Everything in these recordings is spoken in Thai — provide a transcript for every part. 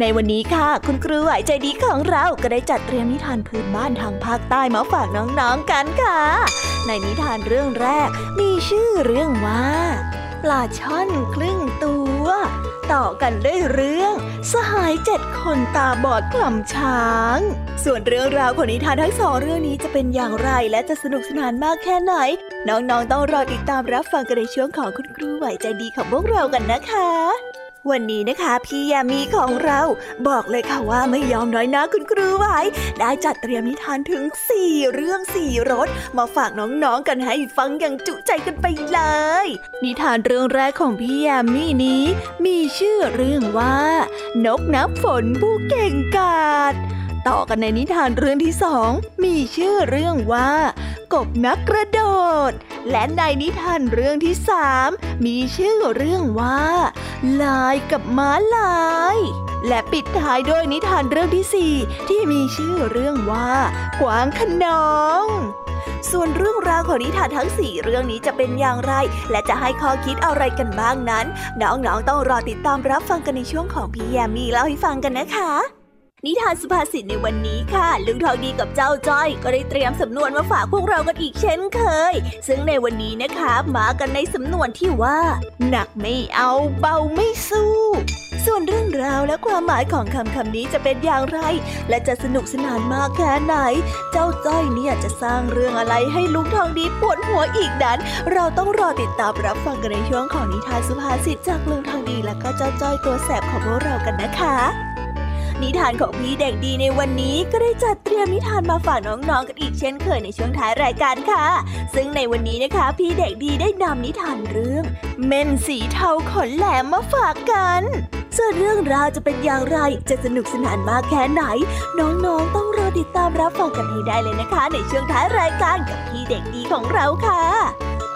ในวันนี้ค่ะ คุณครูไหวใจดีของเราก็ได้จัดเตรียมนิทานพื้นบ้านทางภาคใต้มาฝากน้องๆกันค่ะ ในนิทานเรื่องแรกมีชื่อเรื่องว่า ปลาช่อนครึ่งตัว ต่อกันด้วยเรื่อง สหายเจ็ดคนตาบอดกล่ำช้าง ส่วนเรื่องราวของนิทานทั้งสองเรื่องนี้จะเป็นอย่างไรและจะสนุกสนานมากแค่ไหน น้องๆต้องรอติดตามรับฟังกันในช่วงของคุณครูไหวใจดีของพวกเรากันนะคะ วันนี้นะคะพี่ยามีของเราบอกเลยค่ะว่าไม่ยอมน้อยนะคุณครูไว้ได้จัดเตรียมนิทานถึง 4 เรื่อง 4รสมาฝากน้องๆกันให้ฟังอย่างจุใจกันไปเลย นิทานเรื่องแรกของพี่ยามีนี้ มีชื่อเรื่องว่า นกนับฝนผู้เก่งกาจ ต่อกันในนิทานเรื่องที่สองมีชื่อเรื่องว่า กบนักกระโดด และในนิทานเรื่องที่สามมีชื่อเรื่องว่า ลายกับม้าลาย และปิดท้ายด้วยนิทานเรื่องที่สี่ที่มีชื่อเรื่องว่ากวางขนองส่วนเรื่องราวของนิทานทั้งสี่เรื่องนี้จะเป็นอย่างไร และจะให้ข้อคิดอะไรกันบ้างนั้น น้องๆต้องรอติดตามรับฟังกันในช่วงของพี่แยมมีเล่าให้ฟังกันนะคะ นิทานสุภาษิตในวันนี้ค่ะลุงทองดีกับเจ้าจ้อย ก็ได้เตรียมสำนวนมาฝากพวกเรากันอีกเช่นเคย ซึ่งในวันนี้นะคะมากันในสำนวนที่ว่า หนักไม่เอาเบาไม่สู้ ส่วนเรื่องราวและความหมายของคำคำนี้จะเป็นอย่างไร และจะสนุกสนานมากแค่ไหน เจ้าจ้อยเนี่ยจะสร้างเรื่องอะไรให้ลุงทองดีปวดหัวอีกนั้น เราต้องรอติดตามรับฟังกันในช่วงของนิทานสุภาษิตจากลุงทองดีและก็เจ้าจ้อยตัวแสบของพวกเรากันนะคะ นิทานของพี่เด็กดีในวันนี้ก็ได้จัดเตรียมนิทานมาฝากน้องๆกันอีกเช่นเคยในช่วงท้ายรายการค่ะ ซึ่งในวันนี้นะคะ พี่เด็กดีได้นำนิทานเรื่อง เม่นสีเทาขนแหลมมาฝากกันส่วนเรื่องราวจะเป็นอย่างไรจะสนุกสนานมากแค่ไหน น้องๆต้องรอติดตามรับฟังกันให้ได้เลยนะคะ ในช่วงท้ายรายการกับพี่เด็กดีของเราค่ะ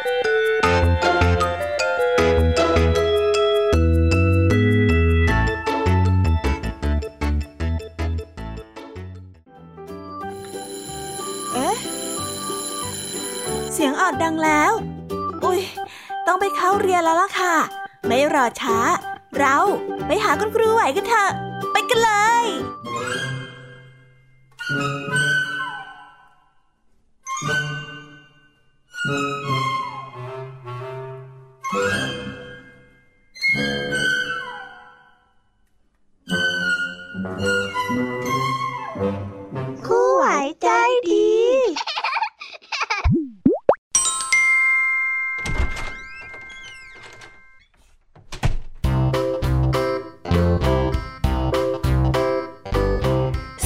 เอ๊ะ เสียงออดดังแล้ว อุ้ย ต้องไปเข้าเรียนแล้วล่ะค่ะ ไม่รอช้า เราไปหาคุณครูไหวกันเถอะ ไปกันเลยเคู่ไหวใจดี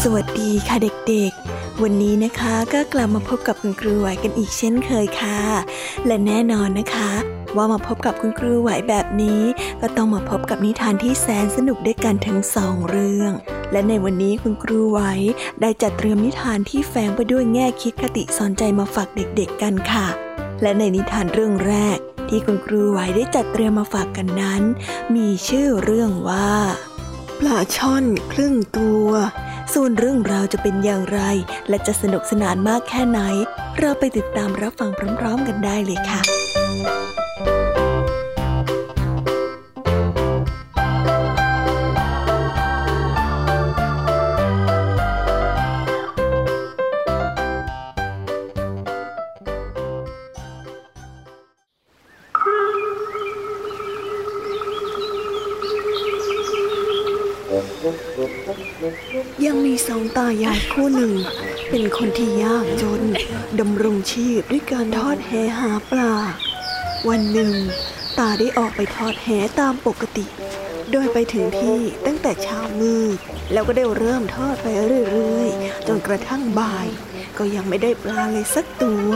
สวัสดีค่ะเด็กๆ วันนี้นะคะก็กลับมาพบกับคุณครูไหวกันอีกเช่นเคยค่ะ และแน่นอนนะคะ ว่ามาพบกับคุณครูไหวแบบนี้ ก็ต้องมาพบกับนิทานที่แสนสนุกด้วยกันทั้งสองเรื่อง และในวันนี้คุณครูไหวได้จัดเตรียมนิทานที่แฝงไปด้วยแง่คิดคติสอนใจมาฝากเด็กๆกันค่ะ และในนิทานเรื่องแรก ที่คุณครูไหวได้จัดเตรียมมาฝากกันนั้น มีชื่อเรื่องว่าปลาช่อนครึ่งตัว ส่วนเรื่องราวจะเป็นอย่างไร และจะสนุกสนานมากแค่ไหน เราไปติดตามรับฟังพร้อมๆกันได้เลยค่ะายายคู่หนึ่ง เป็นคนที่ยากจนดำรงชีพด้วยการทอดแหหาปลา วันหนึ่ง ตาได้ออกไปทอดแหตามปกติ โดยไปถึงที่ตั้งแต่เช้ามืดแล้วก็ได้เริ่มทอดไปเรื่อยๆ จนกระทั่งบ่าย ก็ยังไม่ได้ปลาเลยสักตัว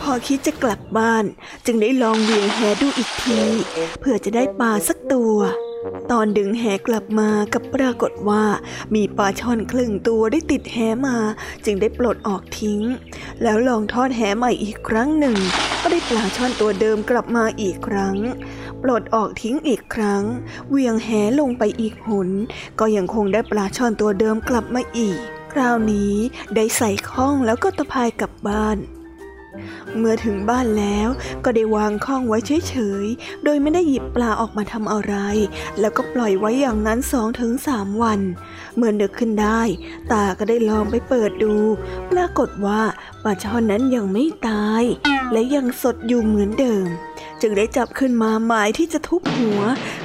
พอคิดจะกลับบ้าน จึงได้ลองเวียงแหดูอีกที เพื่อจะได้ปลาสักตัว ตอนดึงแหกลับมากับปรากฏว่า มีปลาช่อนครึ่งตัวได้ติดแหมา จึงได้ปลดออกทิ้ง แล้วลองทอดแหใหม่อีกครั้งหนึ่ง ก็ได้ปลาช่อนตัวเดิมกลับมาอีกครั้ง ปลดออกทิ้งอีกครั้งเวียงแหลงไปอีกหน ก็ยังคงได้ปลาช่อนตัวเดิมกลับมาอีก คราวนี้ได้ใส่ข้องแล้วก็ตะพายกลับบ้าน เมื่อถึงบ้านแล้วก็ได้วางข้องไว้เฉยๆ โดยไม่ได้หยิบปลาออกมาทำอะไร แล้วก็ปล่อยไว้อย่างนั้นสองถึงสามวัน เมื่อนึกขึ้นได้ ตาก็ได้ลองไปเปิดดู ปรากฏว่าปลาช่อนนั้นยังไม่ตาย และยังสดอยู่เหมือนเดิม จึงได้จับขึ้นมาหมายที่จะทุบหัว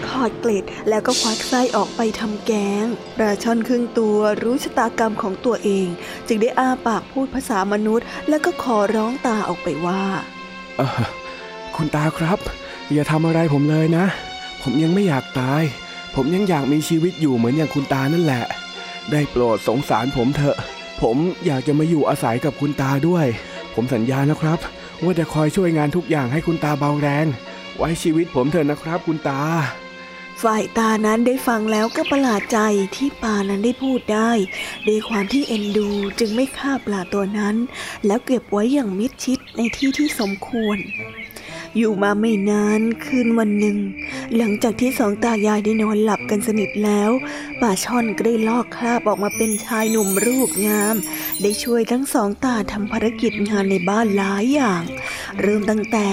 ขอดเกล็ดแล้วก็ควักไส้ออกไปทำแกงปลาช่อนครึ่งตัวรู้ชะตากรรมของตัวเอง จึงได้อ้าปากพูดภาษามนุษย์ แล้วก็ขอร้องตาออกไปว่าคุณตาครับ อย่าทำอะไรผมเลยนะ ผมยังไม่อยากตาย ผมยังอยากมีชีวิตอยู่เหมือนอย่างคุณตานั่นแหละ ได้โปรดสงสารผมเถอะ ผมอยากจะมาอยู่อาศัยกับคุณตาด้วย ผมสัญญานะครับ ว่าจะคอยช่วยงานทุกอย่างให้คุณตาเบาแรง ไว้ชีวิตผมเถอะนะครับคุณตา ฝ่ายตานั้นได้ฟังแล้วก็ประหลาดใจที่ปลานั้นได้พูดได้ด้วยความที่เอ็นดูจึงไม่ฆ่าปลาตัวนั้น แล้วเก็บไว้อย่างมิดชิดในที่ที่สมควร อยู่มาไม่นานคืนวันหนึ่ง หลังจากที่สองตายายได้นอนหลับกันสนิทแล้วป่าช่อนก็ได้ลอกคราบออกมาเป็นชายหนุ่มรูปงาม ได้ช่วยทั้งสองตาทำภารกิจงานในบ้านหลายอย่าง เริ่มตั้งแต่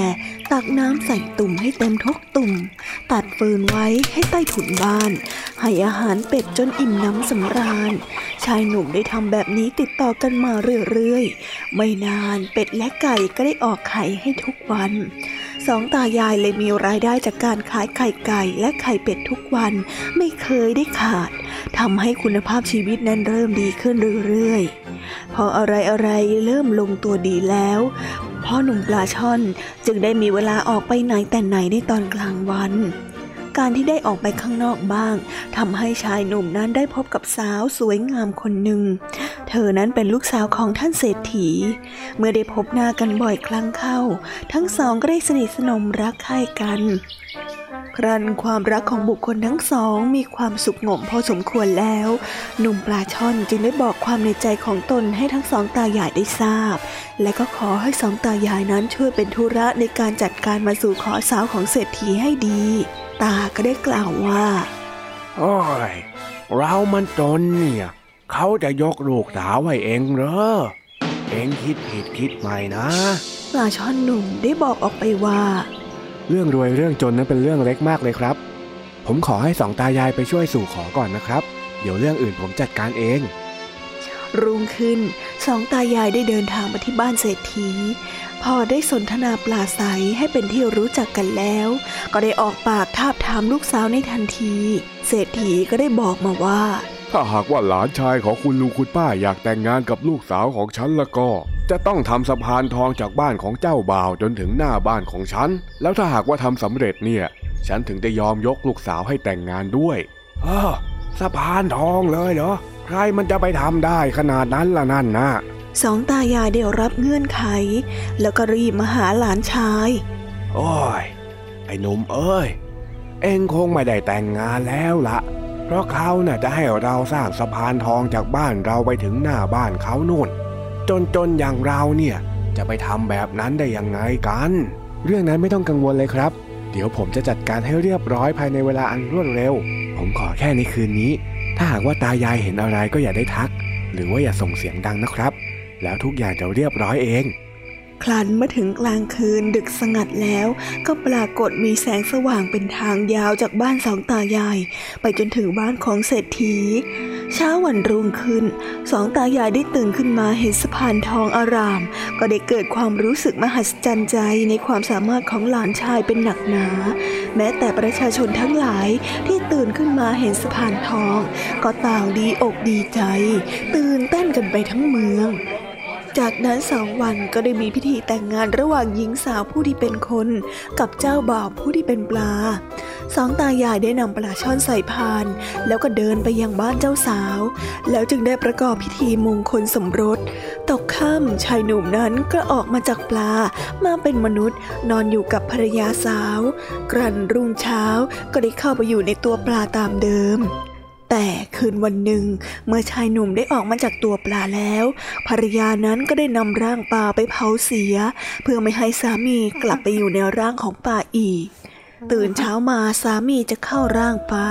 ตักน้ำใส่ตุ่มให้เต็มทุกตุ่ม ตัดฟืนไว้ให้ใต้ถุนบ้าน ให้อาหารเป็ดจนอิ่มน้ำสำราญ ชายหนุ่มได้ทำแบบนี้ติดต่อกันมาเรื่อยๆ ไม่นานเป็ดและไก่ก็ได้ออกไข่ให้ทุกวัน สองตายายเลยมีรายได้จากการขายไข่ไก่และไข่เป็ดทุกวันไม่เคยได้ขาดทำให้คุณภาพชีวิตนั้นเริ่มดีขึ้นเรื่อยๆ พออะไรๆเริ่มลงตัวดีแล้ว พ่อหนุ่มปลาช่อนจึงได้มีเวลาออกไปไหนแต่ไหนในตอนกลางวัน การที่ได้ออกไปข้างนอกบ้างทำให้ชายหนุ่มนั้นได้พบกับสาวสวยงามคนหนึ่ง เธอนั้นเป็นลูกสาวของท่านเศรษฐี เมื่อได้พบหน้ากันบ่อยครั้งเข้า ทั้งสองก็ได้สนิทสนมรักใคร่กันครั้นความรักของบุคคลทั้งสองมีความสุขงมพอสมควรแล้ว หนุ่มปลาช่อนจึงได้บอกความในใจของตนให้ทั้งสองตายายได้ทราบ และก็ขอให้สองตายายนั้นช่วยเป็นธุระในการจัดการมาสู่ขอสาวของเศรษฐีให้ดี ตาก็ได้กล่าวว่าโอ้ยเรามันจนเนี่ยเขาจะยกลูกสาวให้เองเหรอ เองคิดผิดคิดใหม่นะปลาช่อนหนุ่มได้บอกออกไปว่า เรื่องรวยเรื่องจนนั้นเป็นเรื่องเล็กมากเลยครับ ผมขอให้สองตายายไปช่วยสู่ขอก่อนนะครับ เดี๋ยวเรื่องอื่นผมจัดการเอง รุ่งขึ้นสองตายายได้เดินทางมาที่บ้านเศรษฐี พอได้สนทนาปลาใสให้เป็นที่รู้จักกันแล้ว ก็ได้ออกปากทาบถามลูกสาวในทันที เศรษฐีก็ได้บอกมาว่า ถ้าหากว่าหลานชายของคุณลุงคุณป้าอยากแต่งงานกับลูกสาวของฉันแล้วก็ จะต้องทำสะพานทองจากบ้านของเจ้าบ่าวจนถึงหน้าบ้านของฉัน แล้วถ้าหากว่าทำสำเร็จเนี่ย ฉันถึงจะยอมยกลูกสาวให้แต่งงานด้วยเออสะพานทองเลยเหรอใครมันจะไปทำได้ขนาดนั้นล่ะนั่นนะ สองตายายได้รับเงื่อนไข แล้วก็รีบมาหาหลานชาย โอ้ย ไอ้หนุ่มเอ้ย เองคงไม่ได้แต่งงานแล้วละเพราะเขาน่ะจะให้เราสร้างสะพานทองจากบ้านเราไปถึงหน้าบ้านเขานู่น จนจนอย่างเราเนี่ย จะไปทำแบบนั้นได้ยังไงกัน เรื่องนั้นไม่ต้องกังวลเลยครับ เดี๋ยวผมจะจัดการให้เรียบร้อยภายในเวลาอันรวดเร็ว ผมขอแค่ในคืนนี้ ถ้าหากว่าตายายเห็นอะไรก็อย่าได้ทัก หรือว่าอย่าส่งเสียงดังนะครับ แล้วทุกอย่างจะเรียบร้อยเอง คลันมาถึงกลางคืนดึกสงัดแล้ว ก็ปรากฏมีแสงสว่างเป็นทางยาวจากบ้านสองตายาย ไปจนถึงบ้านของเศรษฐี เช้าวันรุ่งขึ้น สองตายายได้ตื่นขึ้นมาเห็นสะพานทองอาราม ก็ได้เกิดความรู้สึกมหัศจรรย์ใจในความสามารถของหลานชายเป็นหนักหนาแม้แต่ประชาชนทั้งหลายที่ตื่นขึ้นมาเห็นสะพานทอง ก็ต่างดีอกดีใจ ตื่นเต้นกันไปทั้งเมือง จากนั้นสองวันก็ได้มีพิธีแต่งงานระหว่างหญิงสาวผู้ที่เป็นคน กับเจ้าบ่าวผู้ที่เป็นปลา สองตายายได้นำปลาช่อนใส่พาน แล้วก็เดินไปยังบ้านเจ้าสาว แล้วจึงได้ประกอบพิธีมงคลสมรส ตกค่ำชายหนุ่มนั้นก็ออกมาจากปลา มาเป็นมนุษย์ นอนอยู่กับภรรยาสาว กรันรุ่งเช้าก็ได้เข้าไปอยู่ในตัวปลาตามเดิม แต่คืนวันหนึ่ง เมื่อชายหนุ่มได้ออกมาจากตัวปลาแล้ว ภรรยานั้นก็ได้นำร่างปลาไปเผาเสีย เพื่อไม่ให้สามีกลับไปอยู่ในร่างของปลาอีกตื่นเช้ามาสามีจะเข้าร่างปลา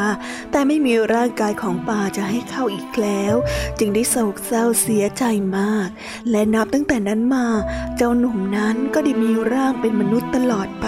แต่ไม่มีร่างกายของปลาจะให้เข้าอีกแล้ว จึงได้โศกเศร้าเสียใจมาก และนับตั้งแต่นั้นมา เจ้าหนุ่มนั้นก็ได้มีร่างเป็นมนุษย์ตลอดไป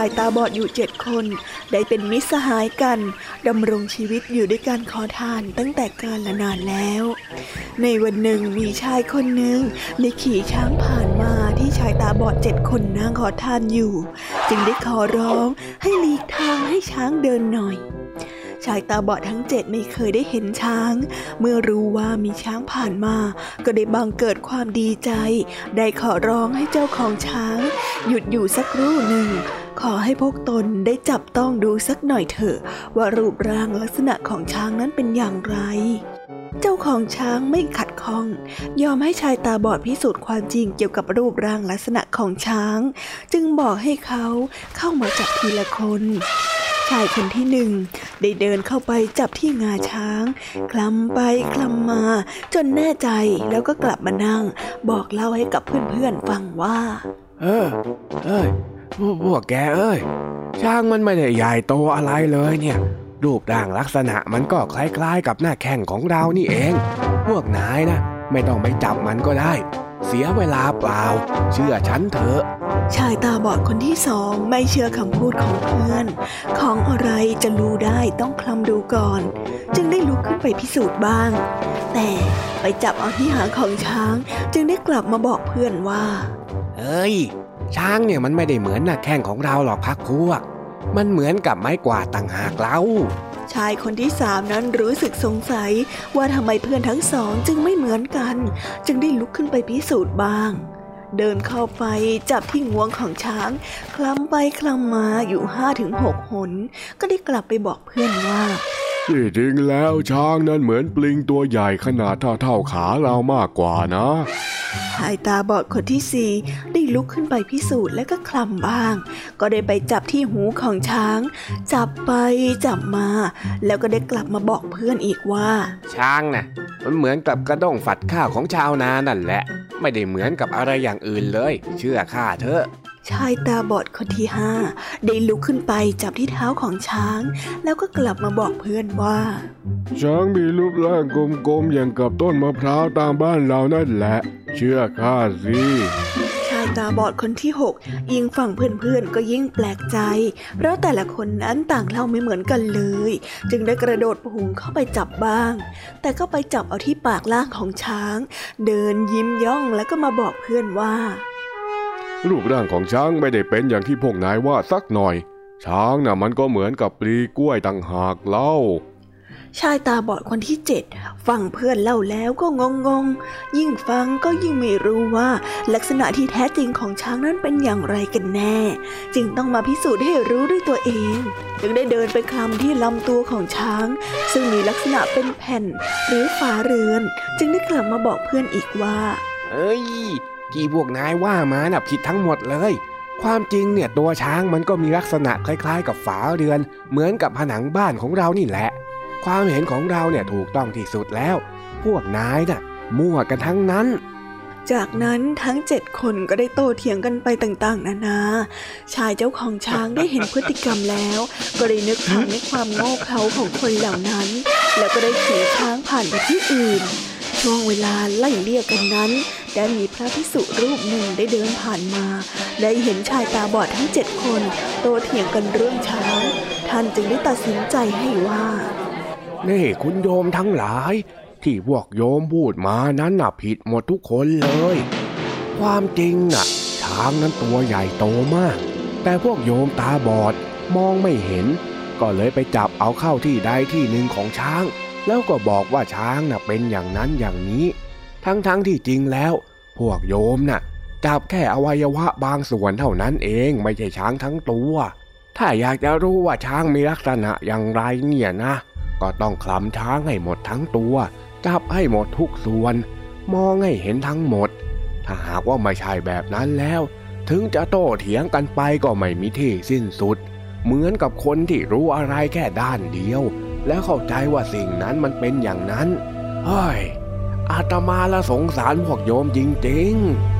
ายตาบอดอยู่เจ็ดคน ได้เป็นมิตรสหายกันดำรงชีวิตอยู่ด้วยการขอทานตั้งแต่กาลนานแล้ว ในวันหนึ่งมีชายคนหนึ่งได้ขี่ช้างผ่านมาที่ชายตาบอดเจ็ดคนนั่งขอทานอยู่ จึงได้ขอร้องให้หลีกทางให้ช้างเดินหน่อยชายตาบอดทั้งเจ็ดไม่เคยได้เห็นช้าง เมื่อรู้ว่ามีช้างผ่านมา ก็ได้บังเกิดความดีใจ ได้ขอร้องให้เจ้าของช้าง หยุดอยู่สักครู่หนึ่ง ขอให้พวกตนได้จับต้องดูสักหน่อยเถอะ ว่ารูปร่างลักษณะของช้างนั้นเป็นอย่างไร เจ้าของช้างไม่ขัดข้อง ยอมให้ชายตาบอดพิสูจน์ความจริงเกี่ยวกับรูปร่างลักษณะของช้าง จึงบอกให้เขาเข้ามาจับทีละคนชายคนที่หนึ่งได้เดินเข้าไปจับที่งาช้าง คลำไปคลำมา จนแน่ใจแล้วก็กลับมานั่ง บอกเล่าให้กับเพื่อนๆฟังว่า เออเอ้ย พวกพวกแกเอ้ยช้างมันไม่ได้ใหญ่โตอะไรเลยเนี่ย รูปร่างลักษณะมันก็คล้ายๆ กับหน้าแข้งของเรานี่เอง พวกนายนะ ไม่ต้องไปจับมันก็ได้ เสียเวลาเปล่า เชื่อฉันเถอะชายตาบอดคนที่สองไม่เชื่อคำพูดของเพื่อน ของอะไรจะรู้ได้ต้องคลำดูก่อน จึงได้ลุกขึ้นไปพิสูจน์บ้าง แต่ไปจับเอาที่หางของช้าง จึงได้กลับมาบอกเพื่อนว่าเอ้ย ช้างเนี่ยมันไม่ได้เหมือนหน้าแข้งของเราหรอกพักพวก มันเหมือนกับไม้กวาดต่างหากเล่าชายคนที่สามนั้นรู้สึกสงสัยว่าทำไมเพื่อนทั้งสองจึงไม่เหมือนกัน จึงได้ลุกขึ้นไปพิสูจน์บ้าง เดินเข้าไปจับที่งวงของช้าง คลำไปคลำมาอยู่ห้าถึงหกหน ก็ได้กลับไปบอกเพื่อนว่า ที่จริงแล้วช้างนั้นเหมือนปลิงตัวใหญ่ขนาดเท่าเท่าขาเรามากกว่านะชายตาบอดคนที่สี่ได้ลุกขึ้นไปพิสูจน์และก็คลำบ้าง ก็ได้ไปจับที่หูของช้าง จับไปจับมา แล้วก็ได้กลับมาบอกเพื่อนอีกว่า ช้างนะ่ะมันเหมือนกับกระด้งฝัดข้าวของชาวนานั่นแหละ ไม่ได้เหมือนกับอะไรอย่างอื่นเลย เชื่อข้าเถอะ ชายตาบอดคนที่ห้าได้ลุกขึ้นไปจับที่เท้าของช้าง แล้วก็กลับมาบอกเพื่อนว่า ช้างมีรูปร่างกลมๆอย่างกับต้นมะพร้าวตามบ้านเรานั่นแหละ เชื่อข้าสิชายตาบอดคนที่หกยิ่งฟังเพื่อนๆก็ยิ่งแปลกใจ เพราะแต่ละคนนั้นต่างเล่าไม่เหมือนกันเลย จึงได้กระโดดพุงเข้าไปจับบ้าง แต่ก็ไปจับเอาที่ปากล่างของช้าง เดินยิ้มย่องแล้วก็มาบอกเพื่อนว่า รูปร่างของช้างไม่ได้เป็นอย่างที่พวกนายว่าสักหน่อย ช้างน่ะมันก็เหมือนกับปลีกล้วยต่างหากเล่า ชายตาบอดคนที่เจ็ดฟังเพื่อนเล่าแล้วก็งงงยิ่งฟังก็ยิ่งไม่รู้ว่าลักษณะที่แท้จริงของช้างนั้นเป็นอย่างไรกันแน่ จึงต้องมาพิสูจน์ให้รู้ด้วยตัวเอง จึงได้เดินไปคลำที่ลำตัวของช้าง ซึ่งมีลักษณะเป็นแผ่นหรือฝาเรือน จึงได้กลับมาบอกเพื่อนอีกว่าเอ้ย ที่พวกนายว่ามาน่ะผิดทั้งหมดเลย ความจริงเนี่ยตัวช้างมันก็มีลักษณะคล้ายๆ กับฝาเรือน เหมือนกับผนังบ้านของเรานี่แหละ ความเห็นของเราเนี่ยถูกต้องที่สุดแล้ว พวกนายน่ะมั่วกันทั้งนั้นจากนั้นทั้งเจ็ดคนก็ได้โต้เถียงกันไปต่างๆ นานา ชายเจ้าของช้างได้เห็นพฤติกรรมแล้ว ก็ได้นึกถึงในความโง่เขลาของคนเหล่านั้น แล้วก็ได้ขี่ช้างผ่านไปที่อื่น ช่วงเวลาไล่เลี่ยกันนั้น ได้มีพระพิสุรูปหนึ่งได้เดินผ่านมา ได้เห็นชายตาบอดทั้งเจ็ดคนโตเถียงกันเรื่องช้างท่านจึงได้ตัดสินใจให้ว่า นี่คุณโยมทั้งหลาย ที่พวกโยมพูดมานั้นน่ะผิดหมดทุกคนเลย ความจริงน่ะ ช้างนั้นตัวใหญ่โตมาก แต่พวกโยมตาบอดมองไม่เห็น ก็เลยไปจับเอาเข้าที่ใดที่หนึ่งของช้าง แล้วก็บอกว่าช้างน่ะเป็นอย่างนั้นอย่างนี้ ทั้งๆทที่จริงแล้ว พวกโยมน่ะจับแค่อวัยวะบางส่วนเท่านั้นเองไม่ใช่ช้างทั้งตัว ถ้าอยากจะรู้ว่าช้างมีลักษณะอย่างไรเนี่ยนะ ก็ต้องคลำช้างให้หมดทั้งตัว จับให้หมดทุกส่วน มองให้เห็นทั้งหมด ถ้าหากว่าไม่ใช่แบบนั้นแล้ว ถึงจะโต้เถียงกันไปก็ไม่มีที่สิ้นสุด เหมือนกับคนที่รู้อะไรแค่ด้านเดียว แล้วเข้าใจว่าสิ่งนั้นมันเป็นอย่างนั้นเฮ้ยอาตมาละสงสารพวกโยมจริงๆ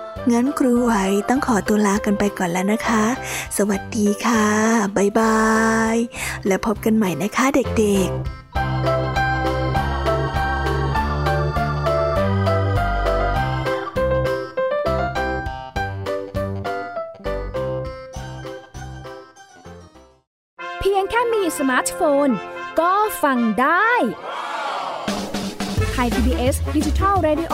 งั้นครูไหวต้องขอตัวลากันไปก่อนแล้วนะคะ สวัสดีค่ะบ๊ายบาย และพบกันใหม่นะคะเด็กๆสมาร์ทโฟน ก็ฟังได้ Thai PBS Digital Radio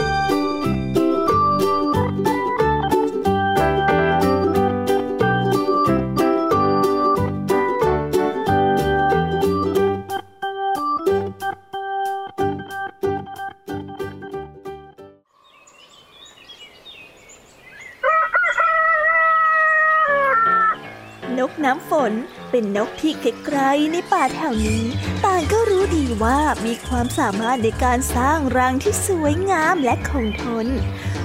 นเป็นนกที่ไกลๆในป่าแถวนี้ ต่างก็รู้ดีว่ามีความสามารถในการสร้างรังที่สวยงามและคงทน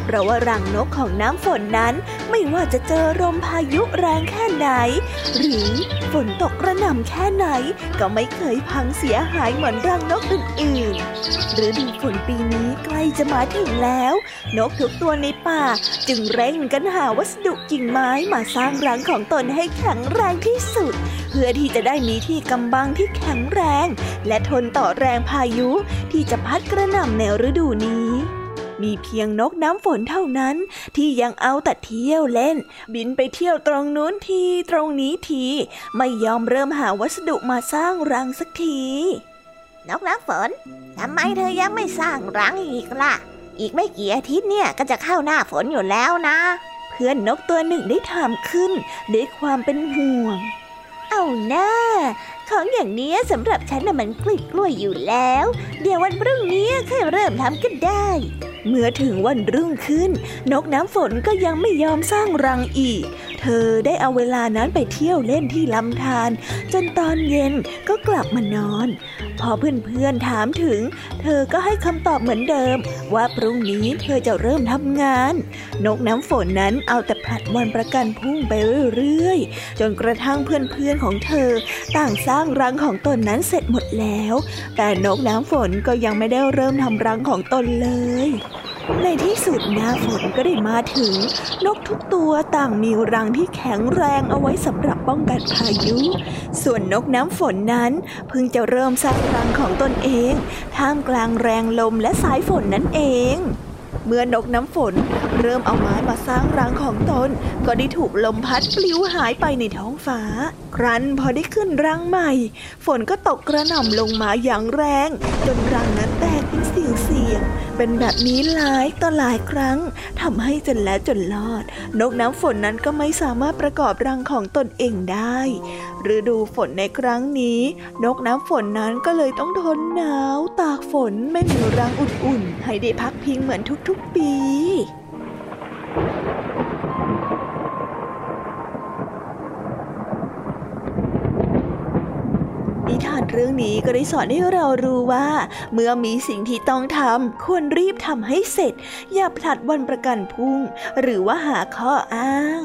เพราะว่ารังนกของน้ำฝนนั้น ไม่ว่าจะเจอลมพายุแรงแค่ไหน หรือฝนตกกระหน่ำแค่ไหน ก็ไม่เคยพังเสียหายเหมือนรังนกอื่นๆฤดูฝนปีนี้ใกล้จะมาถึงแล้ว นกทุกตัวในป่า จึงเร่งกันหาวัสดุกิ่งไม้มาสร้างรังของตนให้แข็งแรงที่สุด เพื่อที่จะได้มีที่กำบังที่แข็งแรง และทนต่อแรงพายุที่จะพัดกระหน่ำในฤดูนี้ มีเพียงนกน้ำฝนเท่านั้นที่ยังเอาแต่เที่ยวเล่น บินไปเที่ยวตรงนู้นทีตรงนี้ที ไม่ยอมเริ่มหาวัสดุมาสร้างรังสักทีนกน้ำฝนทำไมเธอยังไม่สร้างรังอีกล่ะ อีกไม่กี่อาทิตย์เนี่ยก็จะเข้าหน้าฝนอยู่แล้วนะ เพื่อนนกตัวหนึ่งได้ถามขึ้นด้วยความเป็นห่วง เอาหน้าของอย่างนี้สำหรับฉันน่ะมันกลิ้กล้วยอยู่แล้ว เดี๋ยววันพรุ่งนี้ค่อยเริ่มทำก็ได้ เมื่อถึงวันรุ่งขึ้น นกน้ำฝนก็ยังไม่ยอมสร้างรังอีก เธอได้เอาเวลานั้นไปเที่ยวเล่นที่ลำธารจนตอนเย็นก็กลับมานอน พอเพื่อนๆถามถึง เธอก็ให้คำตอบเหมือนเดิม ว่าพรุ่งนี้เธอจะเริ่มทำงาน นกน้ำฝนนั้นเอาแต่ผลัดวันประกันพุ่งไปเรื่อยๆ จนกระทั่งเพื่อนๆของเธอ ต่างสร้างรังของตนนั้นเสร็จหมดแล้ว แต่นกน้ำฝนก็ยังไม่ได้เริ่มทำรังของตนเลย ในที่สุดหน้าฝนก็ได้มาถึง นกทุกตัวต่างมีรังที่แข็งแรงเอาไว้สำหรับป้องกันพายุ ส่วนนกน้ำฝนนั้นเพิ่งจะเริ่มสร้างรังของตนเอง ท่ามกลางแรงลมและสายฝนนั่นเอง เมื่อนกน้ำฝน เริ่มเอาไม้มาสร้างรังของตน ก็ได้ถูกลมพัดปลิวหายไปในท้องฟ้า ครั้นพอได้ขึ้นรังใหม่ ฝนก็ตกกระหน่ำลงมาอย่างแรง จนรังนั้นแตกเป็นเสียงเสียง เป็นแบบนี้หลายต่อหลายครั้งทำให้จนแล้วจนรอด นกน้ำฝนนั้นก็ไม่สามารถประกอบรังของตนเองได้ ฤดูฝนในครั้งนี้ นกน้ำฝนนั้นก็เลยต้องทนหนาวตากฝนไม่มีรังอุ่นๆ ให้ได้พักพิงเหมือนทุกๆปีนิทานเรื่องนี้ก็ได้สอนให้เรารู้ว่า เมื่อมีสิ่งที่ต้องทำควรรีบทำให้เสร็จ อย่าผลัดวันประกันพรุ่ง หรือว่าหาข้ออ้าง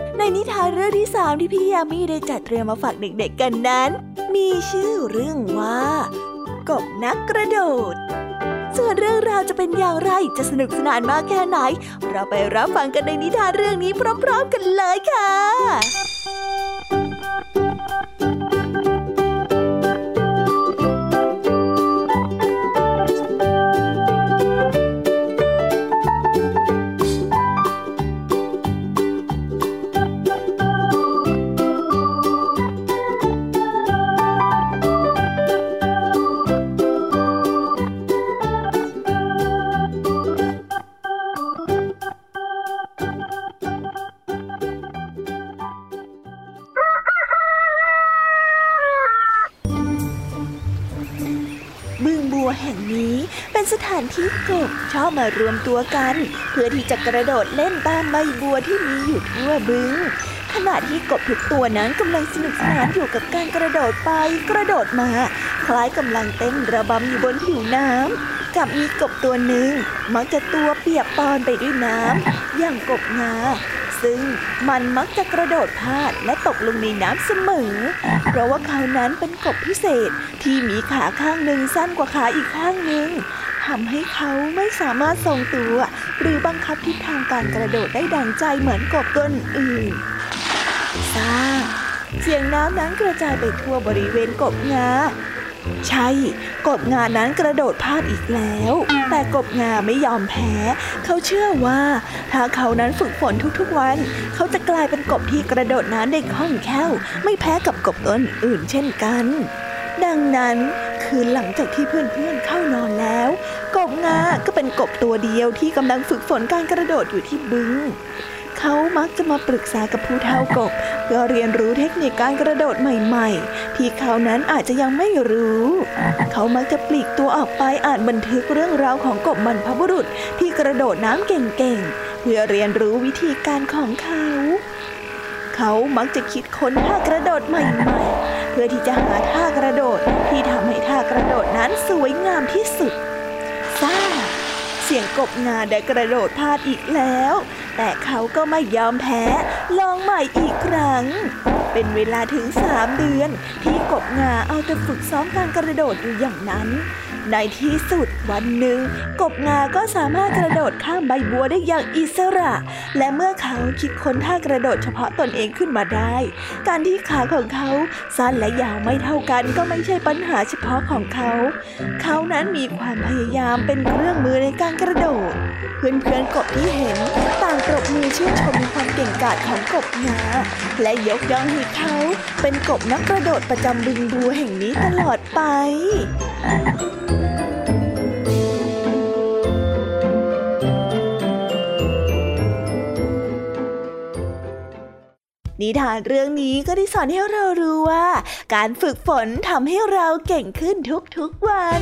ในนิทานเรื่องที่สามที่พี่ยามีได้จัดเตรียมมาฝากเด็กๆกันนั้น มีชื่อเรื่องว่า กบนักกระโดด ส่วนเรื่องราวจะเป็นอย่างไรจะสนุกสนานมากแค่ไหน เราไปรับฟังกันในนิทานเรื่องนี้พร้อม ๆ กันเลยค่ะ ชอบมารวมตัวกัน เพื่อที่จะกระโดดเล่นตามใบบัวที่มีอยู่ทั่วบึง ขณะที่กบทุกตัวนั้นกำลังสนุกสนานอยู่กับการกระโดดไปกระโดดมา คล้ายกำลังเต้นระบำอยู่บนผิวน้ำกับมีกบตัวหนึ่งมักจะตัวเปียกปอนไปด้วยน้ำอย่างกบงาซึ่งมันมักจะกระโดดพลาดและตกลงในน้ำเสมอ เพราะว่าเขานั้นเป็นกบพิเศษที่มีขาข้างหนึ่งสั้นกว่าขาอีกข้างหนึ่งำให้เขาไม่สามารถทรงตัว หรือบังคับทิศทางการกระโดดได้ดังใจเหมือนกบตัวอื่นซาเสียงน้ำนั้นกระจายไปทั่วบริเวณกบงา ใช่ กบงานั้นกระโดดพลาดอีกแล้ว แต่กบงาไม่ยอมแพ้ เขาเชื่อว่า ถ้าเขานั้นฝึกฝนทุกๆวัน เขาจะกลายเป็นกบที่กระโดดน้ำได้คล่องแคล่ว ไม่แพ้กับกบตัวอื่นเช่นกัน ดังนั้นคืนหลังจากที่เพื่อนๆเข้านอนแล้ว กบงาก็เป็นกบตัวเดียวที่กำลังฝึกฝนการกระโดดอยู่ที่บึงเขามักจะมาปรึกษากับผู้เฒ่ากบ เพื่อเรียนรู้เทคนิคการกระโดดใหม่ๆ ที่เขานั้นอาจจะยังไม่รู้ เขามักจะปลีกตัวออกไปอ่านบันทึกเรื่องราวของกบบรรพบุรุษที่กระโดดน้ำเก่งๆ เพื่อเรียนรู้วิธีการของเขา เขามักจะคิดค้นท่ากระโดดใหม่ๆ เพื่อที่จะหาท่ากระโดดที่ทำให้ท่ากระโดดนั้นสวยงามที่สุดซ่าเสียงกบงาได้กระโดดพลาดอีกแล้ว แต่เขาก็ไม่ยอมแพ้ ลองใหม่อีกครั้ง เป็นเวลาถึงสามเดือนที่กบงาเอาแต่ฝึกซ้อมการกระโดดอยู่อย่างนั้น ในที่สุดวันหนึ่ง กบงาก็สามารถกระโดดข้ามใบบัวได้อย่างอิสระ และเมื่อเขาคิดค้นท่ากระโดดเฉพาะตนเองขึ้นมาได้ การที่ขาของเขาสั้นและยาวไม่เท่ากันก็ไม่ใช่ปัญหาเฉพาะของเขา เขานั้นมีความพยายามเป็นเครื่องมือในการกระโดด เพื่อนๆกบที่เห็นต่างปรบมือชื่นชมความเก่งกาจของกบงาและยกย่องให้เขาเป็นกบนักกระโดดประจำบึงบัวแห่งนี้ตลอดไป นิทานเรื่องนี้ก็ได้สอนให้เรารู้ว่า การฝึกฝนทำให้เราเก่งขึ้นทุกๆวัน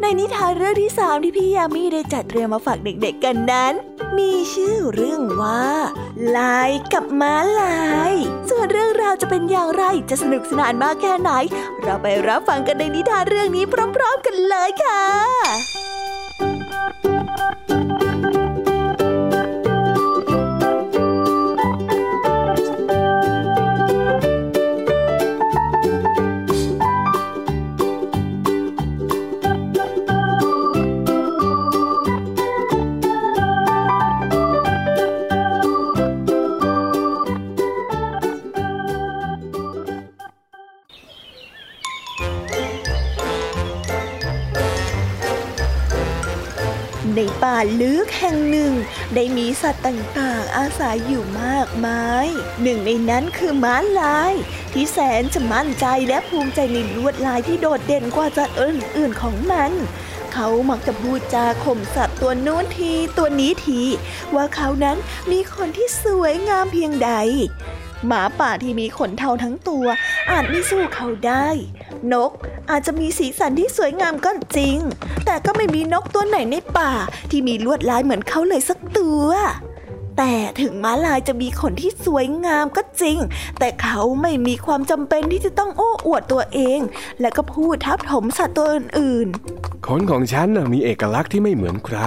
ในนิทานเรื่องที่สามที่พี่ยามีได้จัดเตรียมมาฝากเด็กๆกันนั้น มีชื่อเรื่องว่าลายกับม้าลาย ส่วนเรื่องราวจะเป็นอย่างไรจะสนุกสนานมากแค่ไหน เราไปรับฟังกันในนิทานเรื่องนี้พร้อม ๆ กันเลยค่ะ มีสัตว์ต่างๆ อาศัยอยู่มากมาย หนึ่งในนั้นคือม้าลาย ที่แสนจะมั่นใจและภูมิใจในลวดลายที่โดดเด่นกว่าสัตว์อื่นๆของมันเขามักจะพูดจาข่มสัตว์ตัวนู้นทีตัวนี้ที ว่าเขานั้นมีคนที่สวยงามเพียงใด หมาป่าที่มีขนเทาทั้งตัว อาจไม่สู้เขาได้ นกอาจจะมีสีสันที่สวยงามก็จริง แต่ก็ไม่มีนกตัวไหนในป่าที่มีลวดลายเหมือนเขาเลยสัก ตัว แต่ถึงม้าลายจะมีขนที่สวยงามก็จริง แต่เขาไม่มีความจำเป็นที่จะต้องโอ้อวดตัวเอง และก็พูดทับถมสัตว์ตัวอื่นๆ ขนของฉันน่ะมีเอกลักษณ์ที่ไม่เหมือนใคร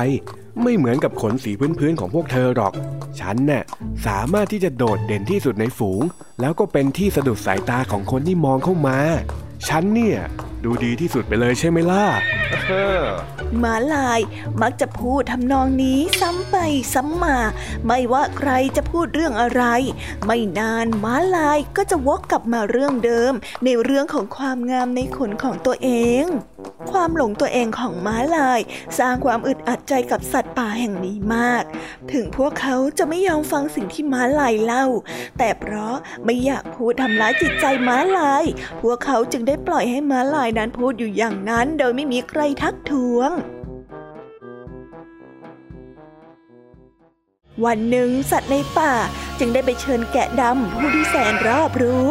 ไม่เหมือนกับขนสีพื้นๆของพวกเธอหรอก ฉันน่ะสามารถที่จะโดดเด่นที่สุดในฝูง แล้วก็เป็นที่สะดุดสายตาของคนที่มองเข้ามา ฉันเนี่ย ดูดีที่สุดไปเลยใช่ไหมล่ะม้าลายมักจะพูดทำนองนี้ซ้ำไปซ้ำมา ไม่ว่าใครจะพูดเรื่องอะไร ไม่นานม้าลายก็จะวกกลับมาเรื่องเดิม ในเรื่องของความงามในขนของตัวเอง ความหลงตัวเองของม้าลาย สร้างความอึดอัดใจกับสัตว์ป่าแห่งนี้มาก ถึงพวกเขาจะไม่ยอมฟังสิ่งที่ม้าลายเล่า แต่เพราะไม่อยากพูดทำร้ายจิตใจม้าลาย พวกเขาจึงได้ปล่อยให้ม้าลายนั้นพูดอยู่อย่างนั้น โดยไม่มีใครทักท้วง วันหนึ่งสัตว์ในป่าจึงได้ไปเชิญแกะดำผู้ที่แสนรอบรู้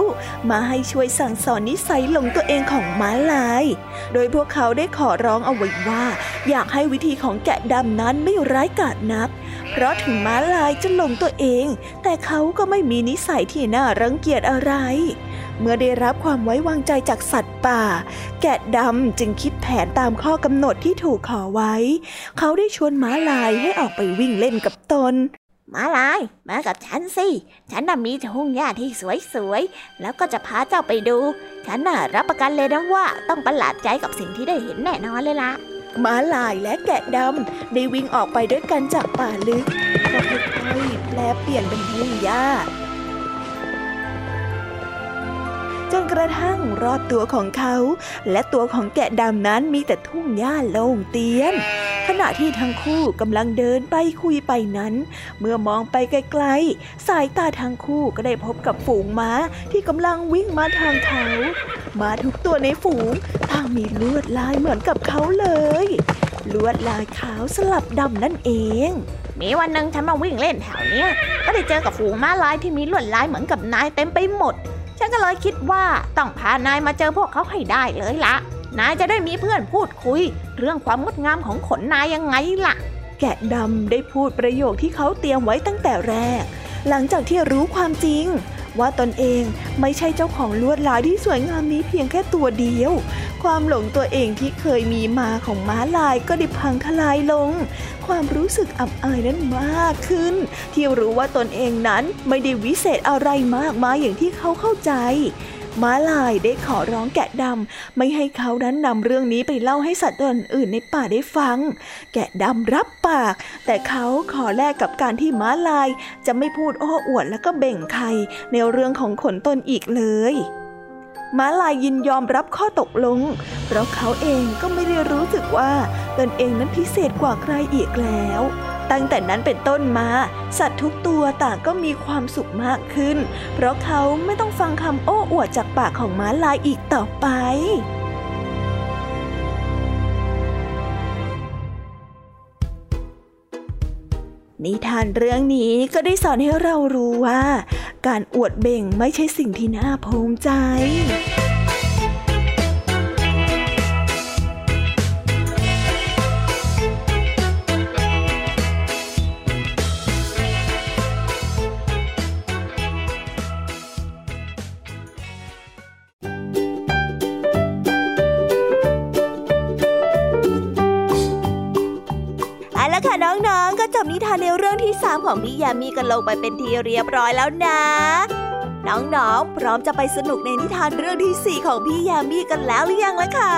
มาให้ช่วยสั่งสอนนิสัยหลงตัวเองของม้าลาย โดยพวกเขาได้ขอร้องเอาไว้ว่า อยากให้วิธีของแกะดำนั้นไม่ร้ายกาจนัก เพราะถึงม้าลายจะหลงตัวเอง แต่เขาก็ไม่มีนิสัยที่น่ารังเกียจอะไร เมื่อได้รับความไว้วางใจจากสัตว์ป่า แกะดำจึงคิดแผนตามข้อกำหนดที่ถูกขอไว้ เขาได้ชวนม้าลายให้ออกไปวิ่งเล่นกับตนมาลาย มากับฉันสิ ฉันน่ะมีทุ่งหญ้าที่สวยๆ แล้วก็จะพาเจ้าไปดู ฉันน่ะรับประกันเลยนะว่าต้องประหลาดใจกับสิ่งที่ได้เห็นแน่นอนเลยล่ะม้าลายและแกะดำได้วิ่งออกไปด้วยกันจากป่าลึกก็ค่อยๆแปลเปลี่ยนเป็นทุ่งหญ้า จนกระทั่งรอบตัวของเขา และตัวของแกะดำนั้นมีแต่ทุ่งหญ้าโล่งเตียน ขณะที่ทั้งคู่กำลังเดินไปคุยไปนั้น เมื่อมองไปไกลๆ สายตาทั้งคู่ก็ได้พบกับฝูงม้าที่กำลังวิ่งมาทางเขาม้าทุกตัวในฝูงต่างมีลวดลายเหมือนกับเขาเลยลวดลายขาวสลับดำนั่นเอง มีวันหนึ่งฉันมาวิ่งเล่นแถวเนี้ยก็ได้เจอกับฝูงม้าลายที่มีลวดลายเหมือนกับนายเต็มไปหมด ฉันก็เลยคิดว่าต้องพานายมาเจอพวกเขาให้ได้เลยละนายจะได้มีเพื่อนพูดคุย เรื่องความงดงามของขนนายยังไงล่ะ แกะดำได้พูดประโยคที่เขาเตรียมไว้ตั้งแต่แรก หลังจากที่รู้ความจริง ว่าตนเองไม่ใช่เจ้าของลวดลายที่สวยงามนี้เพียงแค่ตัวเดียว ความหลงตัวเองที่เคยมีมาของม้าลายก็ได้พังทลายลง ความรู้สึกอับอายนั้นมากขึ้น ที่รู้ว่าตนเองนั้นไม่ได้วิเศษอะไรมากมายอย่างที่เขาเข้าใจ ม้าลายได้ขอร้องแกะดำไม่ให้เขานั้นนำเรื่องนี้ไปเล่าให้สัตว์ตัวอื่นในป่าได้ฟัง แกะดำรับปาก แต่เขาขอแลกกับการที่ม้าลาย จะไม่พูดโอ้อวดแล้วก็เบ่งใครในเรื่องของขนตนอีกเลยม้าลายยินยอมรับข้อตกลง เพราะเขาเองก็ไม่ได้รู้สึกว่าตนเองนั้นพิเศษกว่าใครอีกแล้ว ตั้งแต่นั้นเป็นต้นมา สัตว์ทุกตัวต่างก็มีความสุขมากขึ้น เพราะเขาไม่ต้องฟังคำโอ้อวดจากปากของม้าลายอีกต่อไปนิทานเรื่องนี้ก็ได้สอนให้เรารู้ว่า การอวดเบ่งไม่ใช่สิ่งที่น่าภูมิใจ ของพี่ยามีกันลงไปเป็นทีเรียบร้อยแล้วนะ น้องๆ พร้อมจะไปสนุกในนิทานเรื่องที่สี่ของพี่ยามีกันแล้วหรือยังล่ะคะ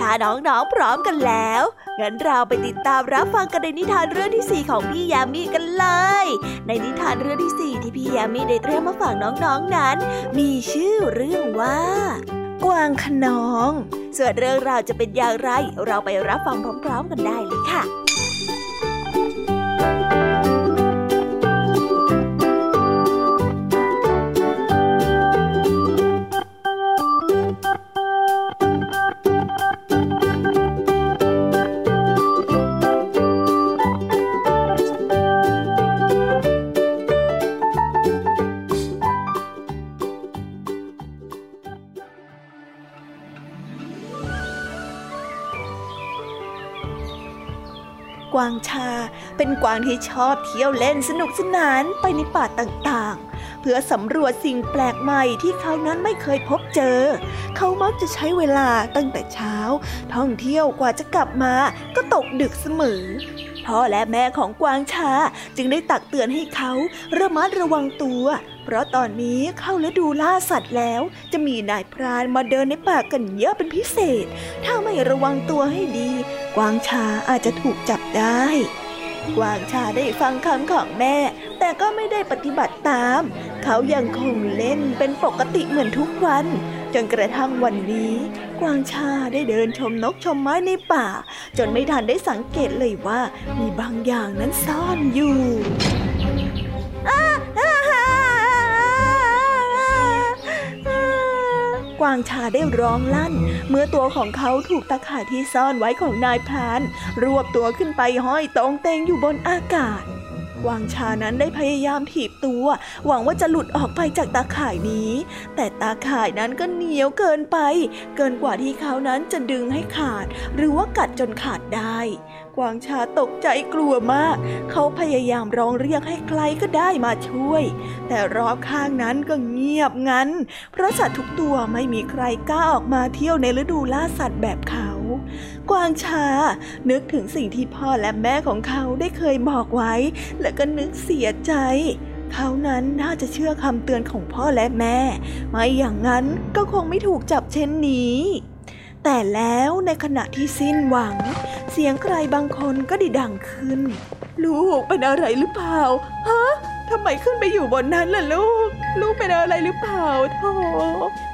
ถ้าน้องๆ พร้อมกันแล้ว งั้นเราไปติดตามรับฟังกันในนิทานเรื่องที่สี่ของพี่ยามีกันเลย ในนิทานเรื่องที่สี่ที่พี่ยามีได้เตรียมมาฝากน้องๆนนั้น มีชื่อเรื่องว่า กวางขนอง ส่วนเรื่องราวจะเป็นอย่างไร เราไปรับฟังพร้อม ๆ กันได้เลยค่ะ วางชา เป็นกวางที่ชอบเที่ยวเล่นสนุกสนานไปในป่าต่างๆ เพื่อสำรวจสิ่งแปลกใหม่ที่เขานั้นไม่เคยพบเจอ เขามักจะใช้เวลาตั้งแต่เช้า ท่องเที่ยวกว่าจะกลับมา ตกดึกเสมอ พ่อและแม่ของกวางชาจึงได้ตักเตือนให้เขาระมัดระวังตัว เพราะตอนนี้เข้าฤดูล่าสัตว์แล้ว จะมีนายพรานมาเดินในป่ากันเยอะเป็นพิเศษ ถ้าไม่ระวังตัวให้ดี กวางชาอาจจะถูกจับได้กวางชาได้ฟังคำของแม่ แต่ก็ไม่ได้ปฏิบัติตาม เขายังคงเล่นเป็นปกติเหมือนทุกวัน จนกระทั่งวันนี้ กวางชาได้เดินชมนกชมไม้ในป่า จนไม่ทันได้สังเกตเลยว่า มีบางอย่างนั้นซ่อนอยู่กวางชาได้ร้องลั่น เมื่อตัวของเขาถูกตะข่ายที่ซ่อนไว้ของนายพราน รวบตัวขึ้นไปห้อยตรงเตงอยู่บนอากาศ กวางชานั้นได้พยายามถีบตัว หวังว่าจะหลุดออกไปจากตาข่ายนี้ แต่ตาข่ายนั้นก็เหนียวเกินไป เกินกว่าที่เขานั้นจะดึงให้ขาด หรือว่ากัดจนขาดได้ วางชาตกใจกลัวมาก เขาพยายามร้องเรียกให้ใครก็ได้มาช่วย แต่รอบข้างนั้นก็เงียบงันเพราะสัตว์ทุกตัวไม่มีใครกล้าออกมาเที่ยวในฤดูล่าสัตว์แบบเขา กวางชา นึกถึงสิ่งที่พ่อและแม่ของเขาได้เคยบอกไว้ และก็นึกเสียใจเขานั้นน่าจะเชื่อคำเตือนของพ่อและแม่ ไม่อย่างนั้นก็คงไม่ถูกจับเช่นนี้ แต่แล้วในขณะที่สิ้นหวัง เสียงใครบางคนก็ดิดังขึ้น ลูกเป็นอะไรหรือเปล่า ฮะทำไมขึ้นไปอยู่บนนั้นล่ะลูก ลูกเป็นอะไรหรือเปล่าโธ่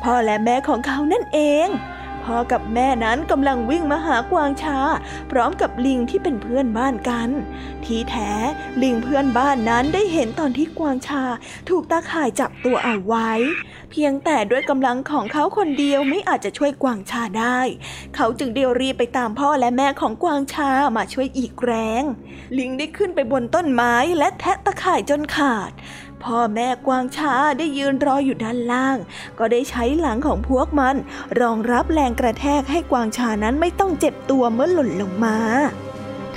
พ่อและแม่ของเขานั่นเอง พ่อกับแม่นั้นกำลังวิ่งมาหากวางชา พร้อมกับลิงที่เป็นเพื่อนบ้านกัน ที่แท้ลิงเพื่อนบ้านนั้นได้เห็นตอนที่กวางชา ถูกตาข่ายจับตัวเอาไว้ เพียงแต่ด้วยกำลังของเขาคนเดียวไม่อาจจะช่วยกวางชาได้ เขาจึงเดียวรีบไปตามพ่อและแม่ของกวางชามาช่วยอีกแรง ลิงได้ขึ้นไปบนต้นไม้และแทะตะข่ายจนขาด พ่อแม่กวางชาได้ยืนรออยู่ด้านล่าง ก็ได้ใช้หลังของพวกมัน รองรับแรงกระแทกให้กวางชานั้นไม่ต้องเจ็บตัวเมื่อหล่นลงมา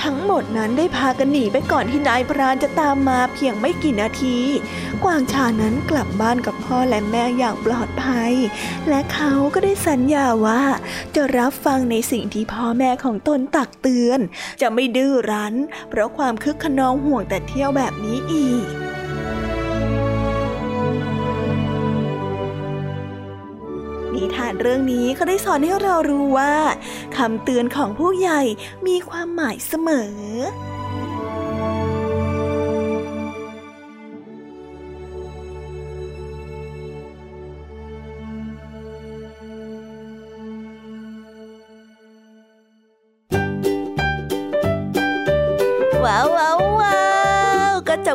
ทั้งหมดนั้นได้พากันหนีไปก่อนที่นายพรานจะตามมาเพียงไม่กี่นาที กวางชานั้นกลับบ้านกับพ่อและแม่อย่างปลอดภัย และเขาก็ได้สัญญาว่า จะรับฟังในสิ่งที่พ่อแม่ของตนตักเตือน จะไม่ดื้อรั้น เพราะความคึกขนองห่วงแต่เที่ยวแบบนี้อีก เรื่องนี้เขาได้สอนให้เรารู้ว่าคำเตือนของผู้ใหญ่มีความหมายเสมอ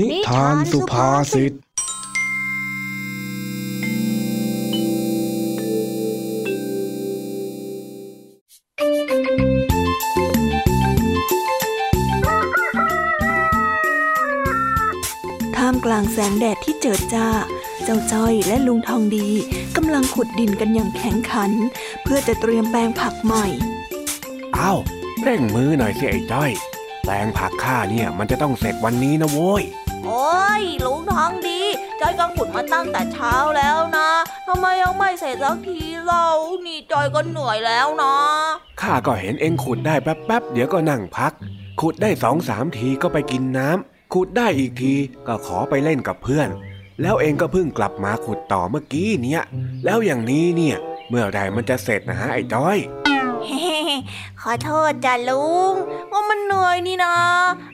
นิทานสุภาษิต ท่ามกลางแสงแดดที่เจิดจ้า เจ้าจ้อยและลุงทองดีกำลังขุดดินกันอย่างแข็งขัน เพื่อจะเตรียมแปลงผักใหม่ อ้าวเร่งมือหน่อยสิไอ้จ้อย แปลงผักข้าเนี่ยมันจะต้องเสร็จวันนี้นะโว้ย โอ้ยลุงทองดีจอยก็ขุดมาตั้งแต่เช้าแล้วนะทำไมยังไม่เสร็จสักทีเรานี่จอยก็เหนื่อยแล้วนะข้าก็เห็นเองขุดได้แป๊บๆเดี๋ยวก็นั่งพัก ขุดได้สองสามทีก็ไปกินน้ำขุดได้อีกทีก็ขอไปเล่นกับเพื่อน แล้วเองก็เพิ่งกลับมาขุดต่อเมื่อกี้เนี่ย แล้วอย่างนี้เนี่ย เมื่อไรมันจะเสร็จนะฮะไอ้จ้อยขอโทษจ้ะลุงว่า มันเหนื่อยนี่นะ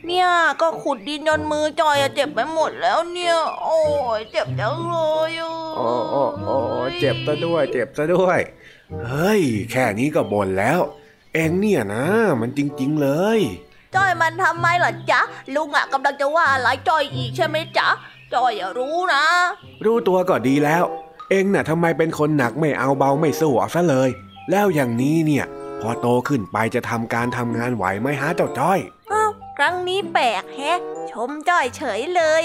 เนี่ยก็ขุดดินจนมือจอยอะเจ็บไปหมดแล้วเนี่ย โอ้ยเจ็บจังเลยอะโอ้โอ้โอ้เจ็บซะด้วย เจ็บซะด้วย เฮ้ย แค่นี้ก็บ่นแล้ว เองเนี่ยนะ มันจริง ๆ เลยจอยมันทำไมล่ะจ๊ะ ลุงอะกำลังจะว่าอะไรจอยอีกใช่ไหมจ๊ะจอยอะรู้นะ รู้ตัวก็ดีแล้ว เองน่ะทำไมเป็นคนหนักไม่เอาเบาไม่สู้เอาซะเลย แล้วอย่างนี้เนี่ย พอโตขึ้นไปจะทำการทำงานไหวไหมฮะเจ้าจ้อยอ้าวครั้งนี้แปลกแฮะ ชมจ้อยเฉยเลย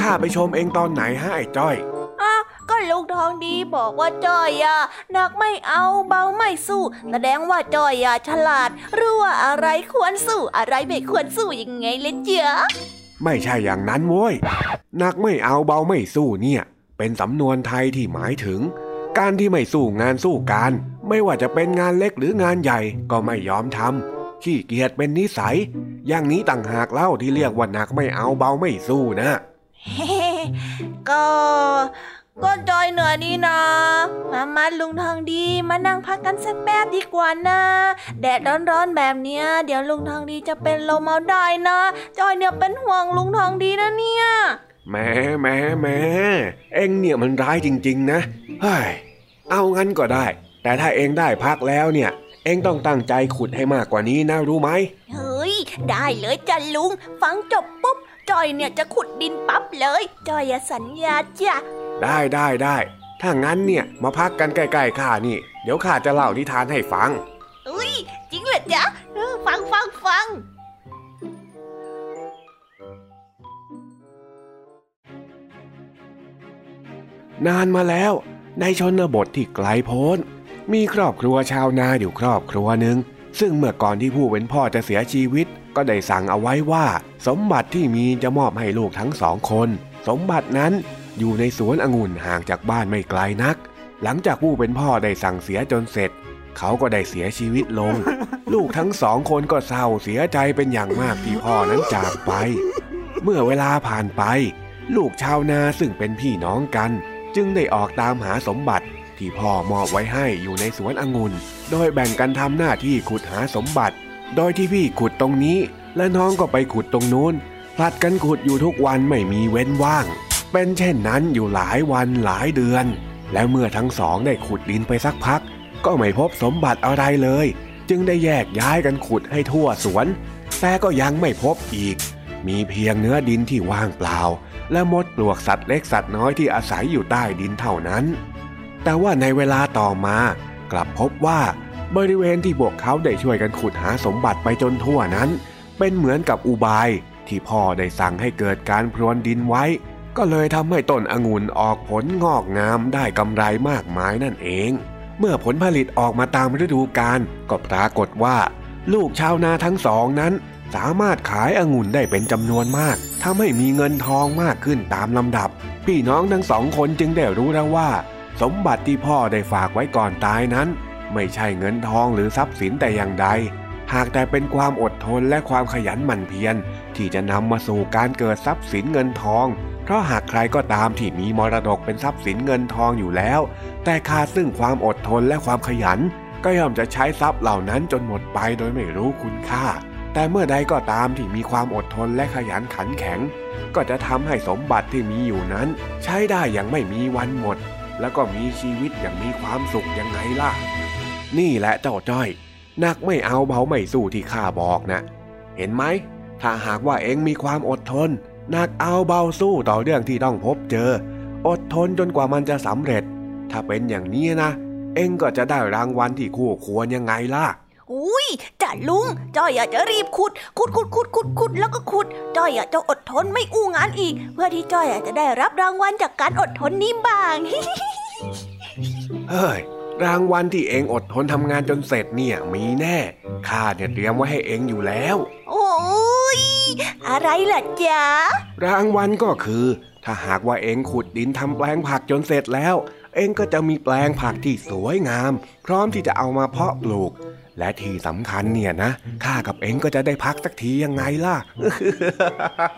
ข้าไปชมเองตอนไหนฮะไอ้จ้อยอ้าวก็ลุงทองดีบอกว่าจ้อยอะหนักไม่เอาเบาไม่สู้ แสดงว่าจ้อยอะฉลาด รู้ว่าอะไรควรสู้อะไรไม่ควรสู้ยังไงเลยเจ้าไม่ใช่อย่างนั้นโว้ยหนักไม่เอาเบาไม่สู้เนี่ย เป็นสำนวนไทยที่หมายถึง การที่ไม่สู้งานสู้การ ไม่ว่าจะเป็นงานเล็กหรืองานใหญ่ก็ไม่ยอมทำขี้เกียจเป็นนิสัย อย่างนี้ต่างหากเล่าที่เรียกว่าหนักไม่เอาเบาไม่สู้นะก็ก็จอยเหนื่อยนี่นะมามาลุงทองดี มานั่งพักกันสักแป๊บดีกว่านะ แดดร้อนๆแบบเนี้ย เดี๋ยวลุงทองดีจะเป็นลมเอาได้นะ จอยเนี่ยเป็นห่วงลุงทองดีนะเนี่ยแหม่แหม่แหม่เอ็งเนี่ยมันร้ายจริง ๆ นะเฮ้ยเอางั้นก็ได้ แต่ถ้าเอ็งได้พักแล้วเนี่ย เอ็งต้องตั้งใจขุดให้มากกว่านี้นะรู้ไหมเฮ้ย ได้เลยจ้ะลุง ฟังจบปุ๊บจอยเนี่ยจะขุดดินปั๊บเลยจอยอย่าสัญญาจ้ะได้ได้ได้ถ้างั้นเนี่ยมาพักกันใกล้ๆข้านี่ เดี๋ยวข้าจะเล่านิทานให้ฟังอุ้ยจริงเหรอจ๊ะเออฟังฟังฟังนานมาแล้ว ในชนบทที่ไกลโพ้น มีครอบครัวชาวนาอยู่ครอบครัวหนึ่งซึ่งเมื่อก่อนที่ผู้เป็นพ่อจะเสียชีวิต ก็ได้สั่งเอาไว้ว่า สมบัติที่มีจะมอบให้ลูกทั้งสองคน สมบัตินั้นอยู่ในสวนองุ่นห่างจากบ้านไม่ไกลนัก หลังจากผู้เป็นพ่อได้สั่งเสียจนเสร็จ เขาก็ได้เสียชีวิตลง ลูกทั้งสองคนก็เศร้าเสียใจเป็นอย่างมากที่พ่อนั้นจากไป เมื่อเวลาผ่านไป ลูกชาวนาซึ่งเป็นพี่น้องกัน จึงได้ออกตามหาสมบัติ ที่พ่อมอบไว้ให้อยู่ในสวนองุ่น โดยแบ่งกันทำหน้าที่ขุดหาสมบัติ โดยที่พี่ขุดตรงนี้ และน้องก็ไปขุดตรงนู้นผลัดกันขุดอยู่ทุกวันไม่มีเว้นว่าง เป็นเช่นนั้นอยู่หลายวันหลายเดือน และเมื่อทั้งสองได้ขุดดินไปสักพัก ก็ไม่พบสมบัติอะไรเลย จึงได้แยกย้ายกันขุดให้ทั่วสวน แต่ก็ยังไม่พบอีก มีเพียงเนื้อดินที่ว่างเปล่าและมดปลวกสัตว์เล็กสัตว์น้อยที่อาศัยอยู่ใต้ดินเท่านั้น แต่ว่าในเวลาต่อมากลับพบว่าบริเวณที่พวกเขาได้ช่วยกันขุดหาสมบัติไปจนทั่วนั้น เป็นเหมือนกับอุบายที่พ่อได้สั่งให้เกิดการพรวนดินไว้ ก็เลยทำให้ต้นองุ่นออกผลงอกงามได้กำไรมากมายนั่นเอง เมื่อผลผลิตออกมาตามฤดูกาลก็ปรากฏว่า ลูกชาวนาทั้งสองนั้น สามารถขายองุ่นได้เป็นจำนวนมากทำให้มีเงินทองมากขึ้นตามลำดับ พี่น้องทั้งสองคนจึงได้รู้แล้วว่า สมบัติที่พ่อได้ฝากไว้ก่อนตายนั้น ไม่ใช่เงินทองหรือทรัพย์สินแต่อย่างใด หากแต่เป็นความอดทนและความขยันหมั่นเพียร ที่จะนำมาสู่การเกิดทรัพย์สินเงินทอง เพราะหากใครก็ตามที่มีมรดกเป็นทรัพย์สินเงินทองอยู่แล้ว แต่ขาดซึ่งความอดทนและความขยัน ก็ย่อมจะใช้ทรัพย์เหล่านั้นจนหมดไปโดยไม่รู้คุณค่า แต่เมื่อใดก็ตามที่มีความอดทนและขยันขันแข็ง ก็จะทำให้สมบัติที่มีอยู่นั้น ใช้ได้อย่างไม่มีวันหมด แล้วก็มีชีวิตอย่างมีความสุขยังไงล่ะ นี่แหละเจ้าจ้อยนักไม่เอาเบาไม่สู้ที่ข้าบอกนะ เห็นไหม ถ้าหากว่าเองมีความอดทนนักเอาเบาสู้ต่อเรื่องที่ต้องพบเจอ อดทนจนกว่ามันจะสำเร็จ ถ้าเป็นอย่างนี้นะ เองก็จะได้รางวัลที่คู่ควรยังไงล่ะ อุ้ยจ่าลุงจ้อยอยากจะรีบขุด ขุดขุดขุดขุดขุดแล้วก็ขุด จ้อยอยากจะอดทนไม่อู้งานอีก เพื่อที่จ้อยอยากจะได้รับรางวัลจากการอดทนนี้บ้างเฮ้ยรางวัลที่เองอดทนทำงานจนเสร็จเนี่ยมีแน่ข้าเนี่ยเตรียมไว้ให้เองอยู่แล้ว โอ้ยอะไรล่ะจ๊ะรางวัลก็คือ ถ้าหากว่าเองขุดดินทำแปลงผักจนเสร็จแล้ว เองก็จะมีแปลงผักที่สวยงาม พร้อมที่จะเอามาเพาะปลูก และที่สำคัญเนี่ยนะข้ากับเองก็จะได้พักสักทียังไงล่ะ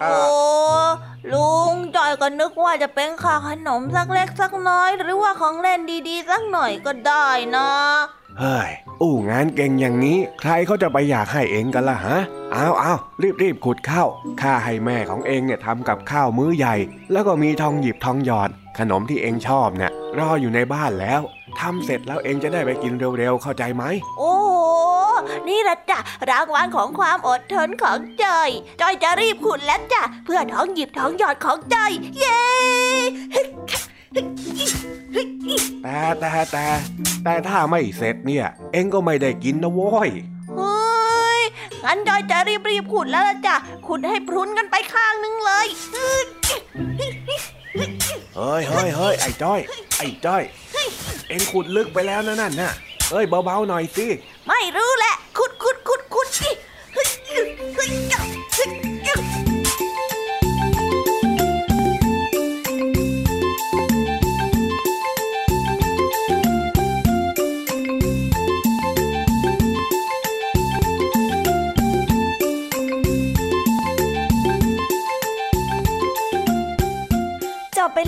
โอ้ลุงจอยก็นึกว่าจะเป็นค่าขนมสักเล็กสักน้อย หรือว่าของเล่นดีๆ สักหน่อยก็ได้นะเฮ้ยอู้งานเก่งอย่างนี้ ใครเขาจะไปอยากให้เองกันล่ะฮะเอาเอารีบรีบขุดข้าวข้าให้แม่ของเองเนี่ยทำกับข้าวมื้อใหญ่ แล้วก็มีทองหยิบทองหยอด ขนมที่เองชอบเนี่ยรออยู่ในบ้านแล้วทำเสร็จแล้วเองจะได้ไปกินเร็วๆเข้าใจไหมโอ้โห นี่ละจ้ะรางวัลของความอดทนของจอย จอยจะรีบขุดแล้วจ้ะเพื่อท้องหยิบท้องหยอดของจอย เย้แต่แต่แต่แต่ถ้าไม่เสร็จเนี่ย เองก็ไม่ได้กินนะโว้ยเฮ้ยงั้นจอยจะรีบรีบขุดแล้วละจ้ะขุดให้พรุนกันไปข้างนึงเลยเฮ้ยเฮ้ยเฮ้ยไอ้จ้อย ไอ้จ้อย เองขุดลึกไปแล้วนะนั่นน่ะ เอ้ยเบาๆหน่อยสิ ไม่รู้แหละ ขุดขุดขุดขุดสิเฮ้ยเฮ้ยเฮ้ย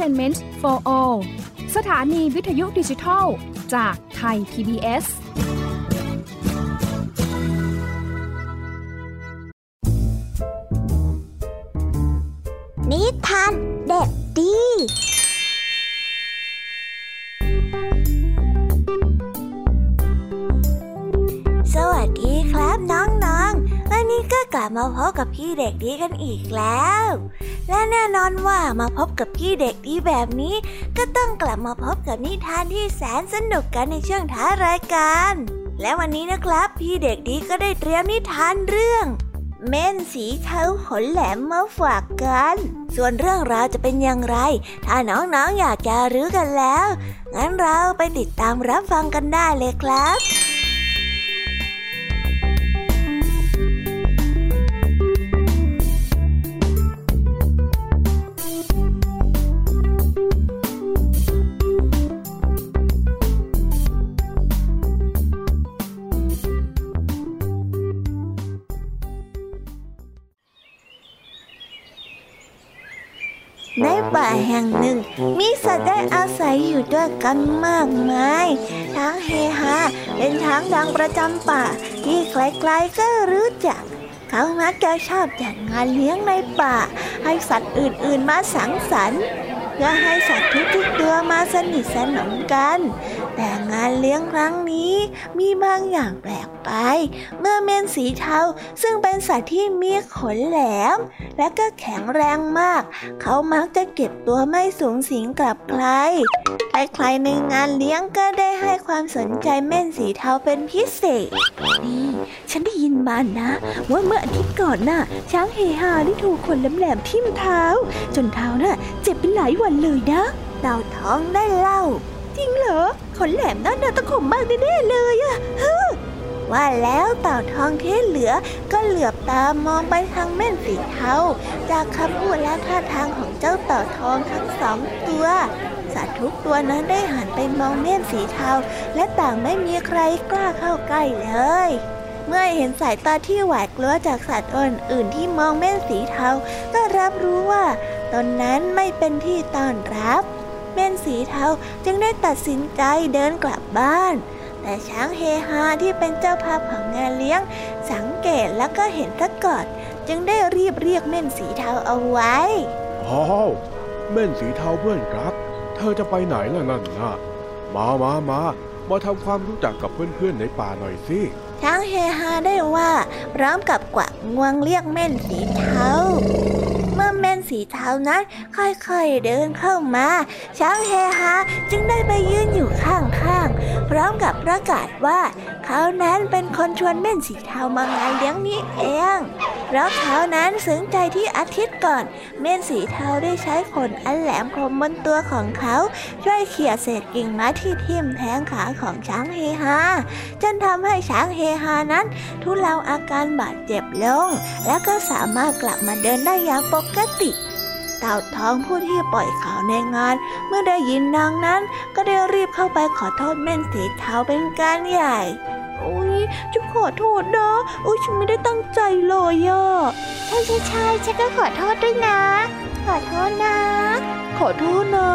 Entertainment for All สถานีวิทยุดิจิทัล จากไทย PBS พี่เด็กดีกันอีกแล้ว และแน่นอนว่ามาพบกับพี่เด็กดีแบบนี้ ก็ต้องกลับมาพบกับนิทานที่แสนสนุกกันในช่วงท้ายรายการ และวันนี้นะครับ พี่เด็กดีก็ได้เตรียมนิทานเรื่อง เม่นสีเทาขนแหลมมาฝากกัน ส่วนเรื่องราวจะเป็นอย่างไร ถ้าน้องๆออยากจะรู้กันแล้ว งั้นเราไปติดตามรับฟังกันได้เลยครับ กันมากมายช้างเฮฮาเป็นช้างดังประจำป่า ที่ใครๆก็รู้จัก เขามักจะชอบจัดงานเลี้ยงในป่า ให้สัตว์อื่นๆมาสังสรรค์เพื่อให้สัตว์ทุกๆตัวมาสนิทสนมกัน แต่งานเลี้ยงครั้งนี้มีบางอย่างแปลกไป เมื่อเมนสีเทาซึ่งเป็นสัตว์ที่มีขนแหลม และก็แข็งแรงมาก เขามักจะเก็บตัวไม่สูงสิงกับใคร ใครๆในงานเลี้ยงก็ได้ให้ความสนใจเม่นสีเทาเป็นพิเศษ นี่ฉันได้ยินมานะ ว่าเมื่ออาทิตย์ก่อนน่ะ ช้างเฮฮาได้ถูกขนแหลมๆทิ่มเท้า จนเท้าน่ะเจ็บเป็นหลายวันเลยนะเต่าทองได้เล่า จริงเหรอ ขนแหลมนั่นน่ะตะขมมากแน่ๆเลยอะว่าแล้วเต่าทองที่เหลือก็เหลือบตามองไปทางแม่นสีเทาจากคำพูดและท่าทางของเจ้าเต่าทองทั้งสองตัวสัตว์ทุกตัวนั้นได้หันไปมองเม่นสีเทาและต่างไม่มีใครกล้าเข้าใกล้เลย เมื่อเห็นสายตาที่หวาดกลัวจากสัตว์อื่นที่มองเม่นสีเทาก็รับรู้ว่าตนนั้นไม่เป็นที่ต้อนรับ เม่นสีเทาจึงได้ตัดสินใจเดินกลับบ้าน แต่ช้างเฮฮาที่เป็นเจ้าภาพของงานเลี้ยง สังเกตแล้วก็เห็นซะก่อนจึงได้รีบเรียกเม่นสีเทาเอาไว้อ้าวเม่นสีเทาเพื่อนรัก เธอจะไปไหนล่ะนั่นนะมามามามาทำความรู้จักกับเพื่อนๆในป่าหน่อยสิช้างเฮฮาได้ว่าพร้อมกับกวักงวงเรียกเม่นสีเทาเมื่อเม่น สีเทานั้นค่อยๆเดินเข้ามาช้างเฮฮาจึงได้ไปยืนอยู่ข้างๆพร้อมกับประกาศว่า เขานั้นเป็นคนชวนเม่นสีเทามางานเลี้ยงนี้เองเพราะเขานั้นสนใจที่อาทิตย์ก่อน เม่นสีเทาได้ใช้ขนอันแหลมคมบนตัวของเขาช่วยเขี่ยเศษกิ่งไม้ที่ทิ่มแทงขาของช้างเฮฮาจนทำให้ช้างเฮฮานั้น ทุเลาอาการบาดเจ็บลง และก็สามารถกลับมาเดินได้อย่างปกติ เต่าทองผู้ที่ปล่อยข่าวในงาน เมื่อได้ยินนางนั้น ก็ได้รีบเข้าไปขอโทษแม่นสีเทาเป็นการใหญ่อุ้ยฉันขอโทษนะอุ้ยฉันไม่ได้ตั้งใจเลยอะใช่ใช่ใช่ฉันก็ขอโทษด้วยนะ ขอโทษนะ ขอโทษนะ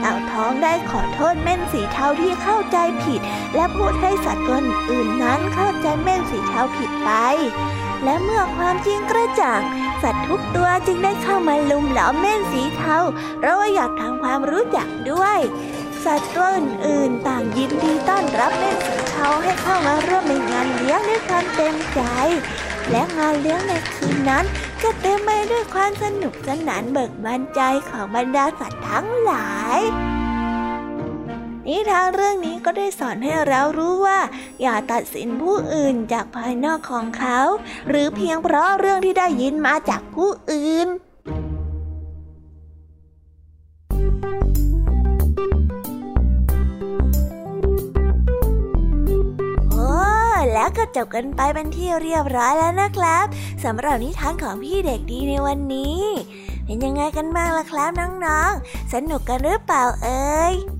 เต่าทองได้ขอโทษแม่นสีเทาที่เข้าใจผิด และพูดให้สัตว์ตัวอื่นนั้นเข้าใจแม่นสีเทาผิดไป และเมื่อความจริงกระจ่าง สัตว์ทุกตัวจึงได้เข้ามาลุมหลอมแม่นสีเทาเพราะว่าอยากทำความรู้จักด้วย สัตว์ตัวอื่นๆต่างยินดีต้อนรับแม่นสีเทาให้เข้ามาร่วมในงานเลี้ยงด้วยความเต็มใจ และงานเลี้ยงในคืนนั้นก็เต็มไปด้วยความสนุกสนานเบิกบานใจของบรรดาสัตว์ทั้งหลาย นิทานเรื่องนี้ก็ได้สอนให้เรารู้ว่า อย่าตัดสินผู้อื่นจากภายนอกของเขา หรือเพียงเพราะเรื่องที่ได้ยินมาจากผู้อื่นแล้วก็จบกันไปเป็นที่เรียบร้อยแล้วนะครับสำหรับนิทานของพี่เด็กดีในวันนี้ เป็นยังไงกันบ้างล่ะครับน้องๆ สนุกกันหรือเปล่าเอ่ย